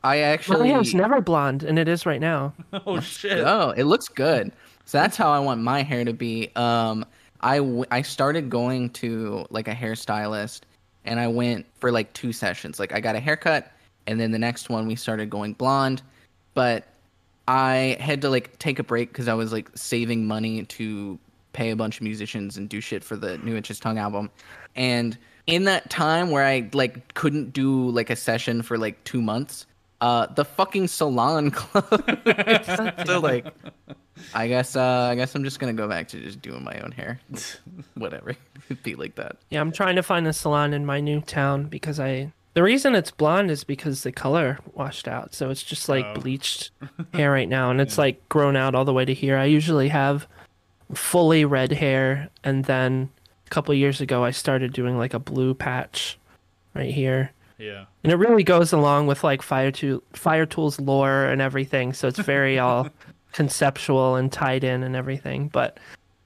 I actually. My actually hair's never blonde, and it is right now. oh shit! Oh, it looks good. So that's how I want my hair to be. Um I w- I started going to like a hairstylist and I went for like two sessions. Like I got a haircut and then the next one we started going blonde, but I had to like take a break cuz I was like saving money to pay a bunch of musicians and do shit for the new Itches Tongue album. And in that time where I like couldn't do like a session for like 2 months, uh the fucking salon closed. so like I guess uh I guess I'm just going to go back to just doing my own hair. Whatever. It'd be like that. Yeah, I'm trying to find a salon in my new town because I. The reason it's blonde is because the color washed out, so it's just like Oh. bleached hair right now, and it's like grown out all the way to here. I usually have fully red hair, and then a couple years ago I started doing like a blue patch right here, Yeah. and it really goes along with like Fire to Fire-Toolz lore and everything. So it's very all conceptual and tied in and everything. But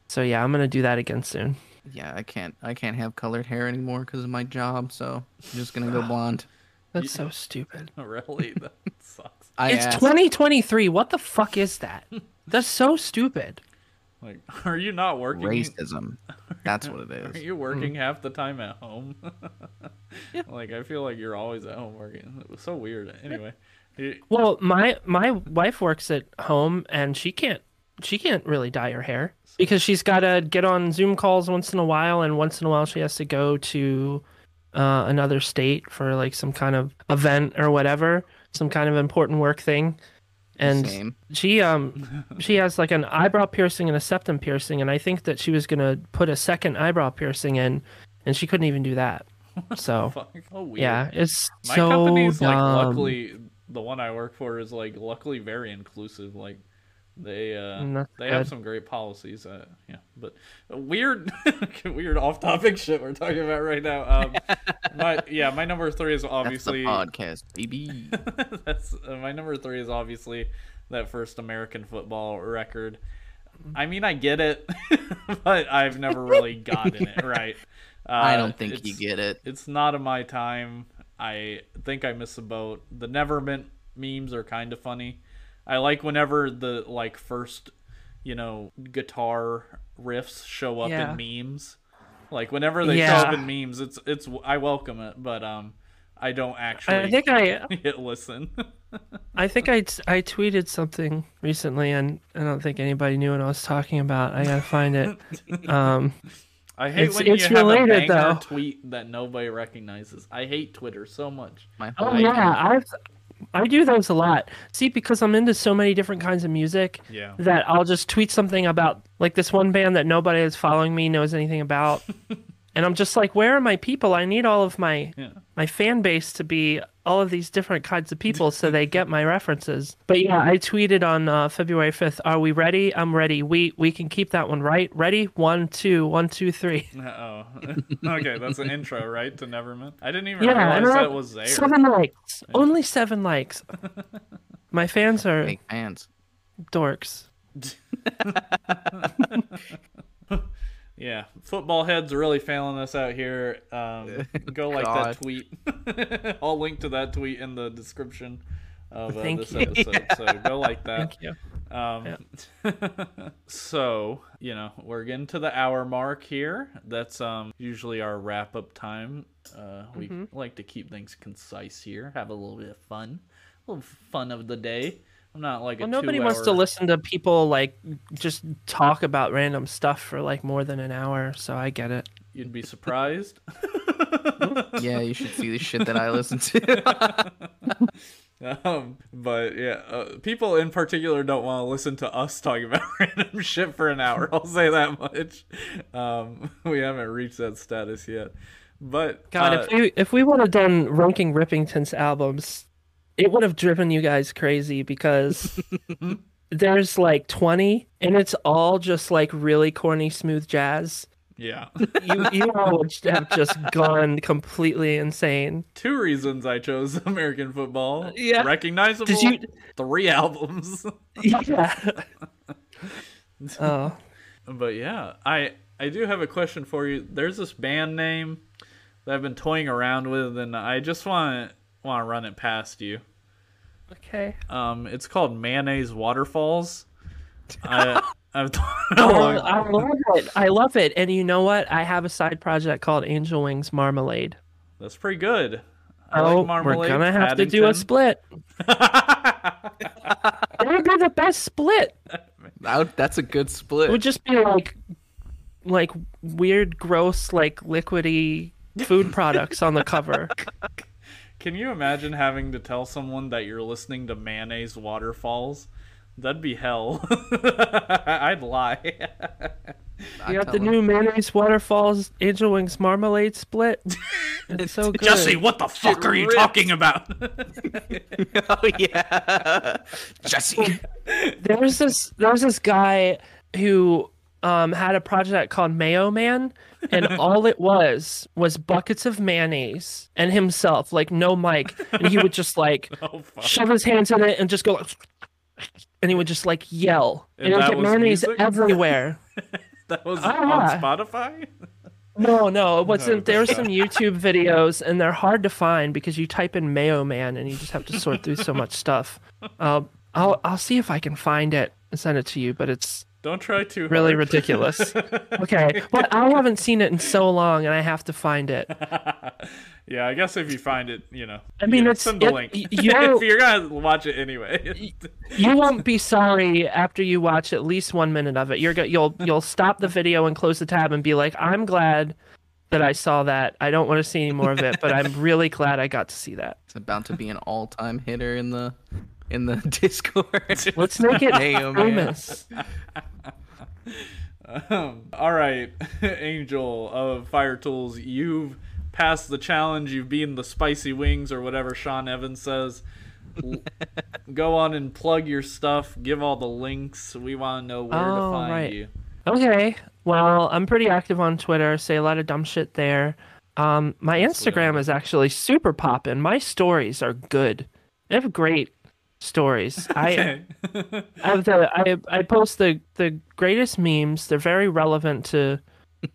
so yeah, I'm gonna do that again soon. Yeah, I can't I can't have colored hair anymore cuz of my job, so I'm just going to go blonde. That's so stupid. Really? That sucks. I It's asked- 2023. What the fuck is that? That's so stupid. Like, are you not working? racism. That's what it Are you working half the time at home? Like I feel like you're always at home working. It was so weird. Anyway, Well, my my wife works at home and she can't she can't really dye her hair because she's got to get on Zoom calls once in a while and once in a while she has to go to uh, another state for like some kind of event or whatever, some kind of important work thing. And Same. she um she has like an eyebrow piercing and a septum piercing and I think that she was going to put a second eyebrow piercing in and she couldn't even do that. So, fuck. Oh yeah, it's My so company's like luckily the one I work for is like luckily very inclusive. Like they uh Mm, that's they have some great policies. Uh, yeah, but weird weird off topic shit we're talking about right now. Um, my yeah, my number three is That's the obviously podcast, baby. that's uh, my number three is obviously that first American football record. I mean, I get it, but I've never really gotten it right. Uh, I don't think you get it. it's not of my time. I think I miss the boat. The Never Meant memes are kind of funny. I like whenever the like first, you know, guitar riffs show up Yeah. in memes. Like whenever they show up in memes, it's it's I welcome it, but um, I don't actually I think I hit listen. I think I, t- I tweeted something recently, and I don't think anybody knew what I was talking about. I gotta find it. Um, I hate It's- when it's you have a related, banger though. tweet that nobody recognizes. I hate Twitter so much. My oh yeah, I've I do those a lot. See, because I'm into so many different kinds of music Yeah. that I'll just tweet something about like this one band that nobody that's following me knows anything about. and I'm just like, where are my people? I need all of my Yeah. my fan base to be all of these different kinds of people so they get my references. But yeah, I tweeted on uh, February 5th, are we ready? I'm ready. We we can keep that one right. Ready? One, two, one, two, three. Oh, okay. That's an intro, right, to Nevermind. I didn't even Yeah, and realize I- that was there. Seven likes. Only seven likes. My fans are Fake fans. dorks. Yeah, football heads are really failing us out here. Um, go like that tweet. I'll link to that tweet in the description of uh, Thank this you. episode. So go like that. Thank you. Um, so you know we're getting to the hour mark here. That's um usually our wrap up time. Uh, we Mm-hmm. like to keep things concise here. Have a little bit of fun, a little fun of the day. I'm not like Well, a nobody wants to listen to people like just talk about random stuff for like more than an hour, so I get it. You'd be surprised. Yeah, you should see the shit that I listen to. Um, but yeah, uh, people in particular don't want to listen to us talking about random shit for an hour. I'll say that much. Um, we haven't reached that status yet. But God, uh, if we if we would have done Ranking Rippingtons' albums, it would have driven you guys crazy because there's like 20 and it's all just like really corny smooth jazz. yeah, You you all would have just gone completely insane. two reasons I chose American football. Yeah. recognizable. Did you Three albums. Yeah. oh. But yeah, I I do have a question for you. There's this band name that I've been toying around with, and I just want want to run it past you. Okay. Um, it's called Mayonnaise Waterfalls. I I've Oh. I love it. I love it. And you know what? I have a side project called Angel Wings Marmalade. That's pretty good. I oh, like marmalade. we're gonna have to do a split. That would be the best split. That- That's a good split. It split. would just be like, like weird, gross, like liquidy food products on the cover. Can you imagine having to tell someone that you're listening to Mayonnaise Waterfalls? That'd be hell. I'd lie. You got the new mayonnaise waterfalls Angel Wings Marmalade split. It's so good. Jesse, what the fuck are you ripped. talking about? oh yeah, Jesse. there's this there's this guy who um had a project called Mayo Man and all it was was buckets of mayonnaise and himself like no mic and he would just like oh shove his hands in it and just go like, and he would just like yell and, And it would get mayonnaise music? everywhere That was Ah. on Spotify. no no it wasn't Oh, there's God. some youtube videos and they're hard to find because you type in mayo man and you just have to sort through so much stuff um i'll i'll see if i can find it and send it to you but it's Don't try too really hard. ridiculous. okay, but I haven't seen it in so long, and I have to find it. yeah, I guess if you find it, you know. I mean, you know, it's- send the it- link. you know- if you're gonna watch it anyway. You won't be sorry after you watch at least one minute of it. You're go- you'll you'll stop the video and close the tab and be like, "I'm glad that I saw that. I don't want to see any more of it, but I'm really glad I got to see that." It's about to be an all-time hitter in the in the Discord. Let's make it Mayo famous. Um, all right, Angel of Fire-Toolz, you've passed the challenge. You've beaten the spicy wings or whatever Sean Evans says. Go on and plug your stuff. Give all the links. We want to know where to Oh, find right. you. Okay. Well, I'm pretty active on Twitter. Say a lot of dumb shit there. Um, my Instagram is actually super poppin'. My stories are good. They have great stories. I Okay. I have the I I post the the greatest memes. They're very relevant to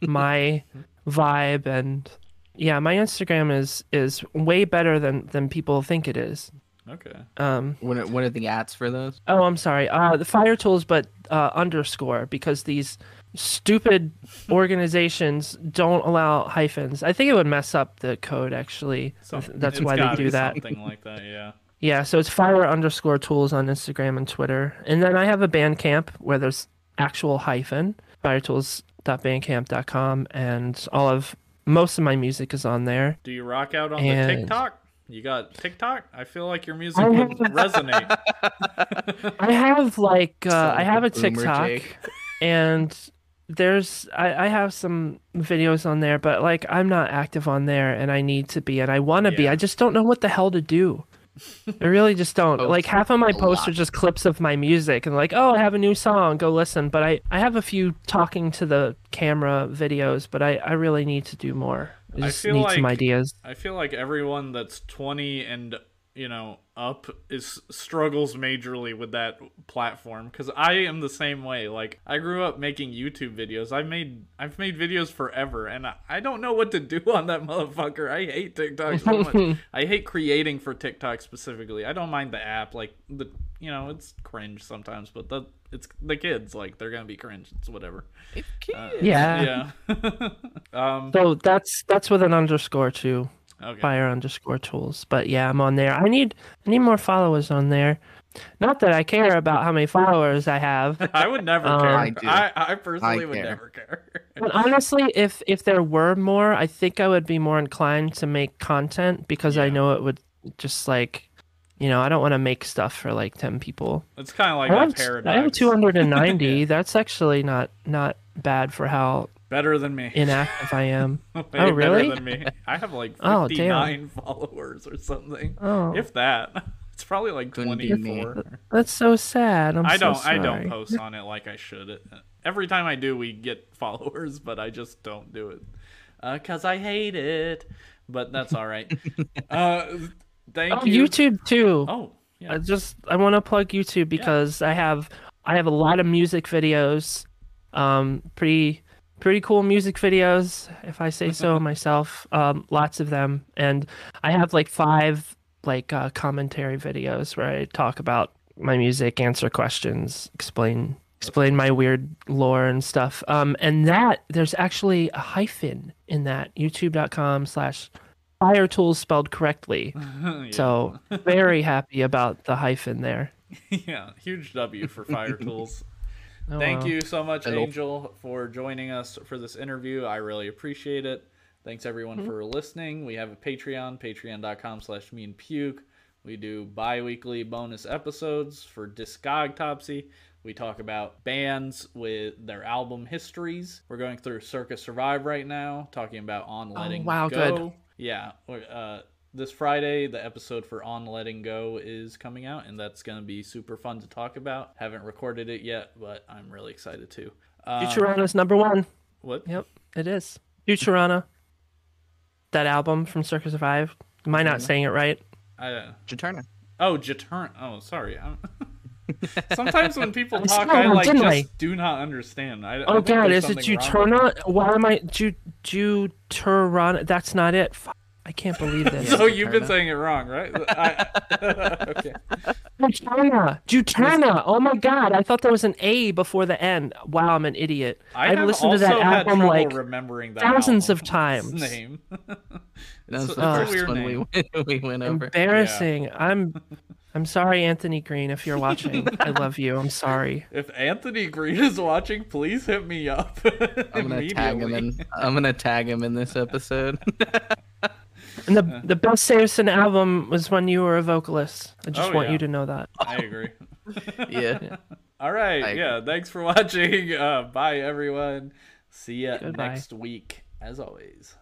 my vibe and yeah, my Instagram is is way better than than people think it is. okay. Um What are, what are the ads for those? oh, I'm sorry. Uh the fire tools but uh underscore because these stupid organizations don't allow hyphens. I think it would mess up the code actually. Some- That's why they do that. Something like that. Yeah. Yeah, so it's fire underscore tools on Instagram and Twitter. And then I have a Bandcamp where there's actual hyphen, fire-toolz.bandcamp.com, and all of most of my music is on there. Do you rock out on the TikTok? You got TikTok? I feel like your music would resonate. I have like uh, I have a TikTok, Jake. and there's I, I have some videos on there, but like I'm not active on there, and I need to be, and I want to be. I just don't know what the hell to do. I really just don't. Post like half of my a posts are just clips of my music, and like, oh, I have a new song, go listen. But I I have a few talking to the camera videos, but I I really need to do more. I I just feel need some ideas. I feel like everyone that's 20 and you know up is struggles majorly with that platform because I am the same way. Like I grew up making YouTube videos. I've made I've made videos forever, and I, I don't know what to do on that motherfucker. I hate TikTok so much. I hate creating for TikTok specifically. I don't mind the app. Like the you know it's cringe sometimes, but the it's the kids like they're gonna be cringe. It's whatever. It's Uh. Yeah. Yeah. um. So that's that's with an underscore too. Okay. fire underscore tools. But yeah, I'm on there. I need I need more followers on there. Not that I care about how many followers I have. I would never Um, care. I I, do. I, personally I would care. never care. But honestly, if if there were more, I think I would be more inclined to make content because I know it would just like you know, I don't want to make stuff for like 10 people. it's kind of like I that have, paradox. I have 290. That's actually not not bad for how Better than me. inactive I am. Oh, really? Better than me. I have like Oh, 59 followers or something. Oh, If that. It's probably like Couldn't 24. that's so sad. I'm I so don't I don't post on it like I should. Every time I do we get followers, but I just don't do it. Uh, cuz I hate it. But that's all right. uh thank Oh, you. YouTube too. Oh, yeah. I just I want to plug YouTube because I have I have a lot of music videos, um, pretty pretty cool music videos if I say so myself. Um, lots of them, and I have like five like uh, commentary videos where I talk about my music, answer questions, explain explain my weird lore and stuff. Um, and that there's actually a hyphen in that YouTube.com slash fire tools spelled correctly. Yeah. So very happy about the hyphen there. yeah, huge W for Fire-Toolz. Oh, Thank wow. you so much, Hello. Angel, for joining us for this interview. I really appreciate it. Thanks everyone Mm-hmm. for listening. We have a Patreon, patreon.com slash mean puke. We do bi-weekly bonus episodes for Discogtopsy. We talk about bands with their album histories. We're going through Circa Survive right now, talking about On Letting Oh, wow, Go. good. Yeah. Uh, this Friday, the episode for On Letting Go is coming out, and that's going to be super fun to talk about. Haven't recorded it yet, but I'm really excited too. Uh, Futurana's number one. what? Yep, it is. Futurana. That album from Circa Survive. Am I not saying it right? I, Jaturna. oh, Jaturn. Oh, sorry. Sometimes when people talk, said I it, like didn't just I? do not understand. I, I Oh think god, is it something wrong with Juturna? Why am I Ju Juturana? That's not it. Fuck, I can't believe this. So you've been saying it wrong, right? I, okay. Juturna. Juturna. Oh my god, I thought there was an A before the N. Wow, I'm an idiot. I I've listened to that had album trouble like remembering that thousands album's of times. Name. That it's, was it's the a first weird one name. we went, we went over. embarrassing. I'm I'm sorry, Anthony Green, if you're watching. I love you. I'm sorry. If Anthony Green is watching, please hit me up. I'm gonna tag him in. I'm gonna tag him in this episode. And the the best Saosin album was when you were a vocalist. I just Oh, want yeah. you to know that. I agree. yeah. All right. I yeah. Thanks for watching. Uh, bye, everyone. See you next week, as always.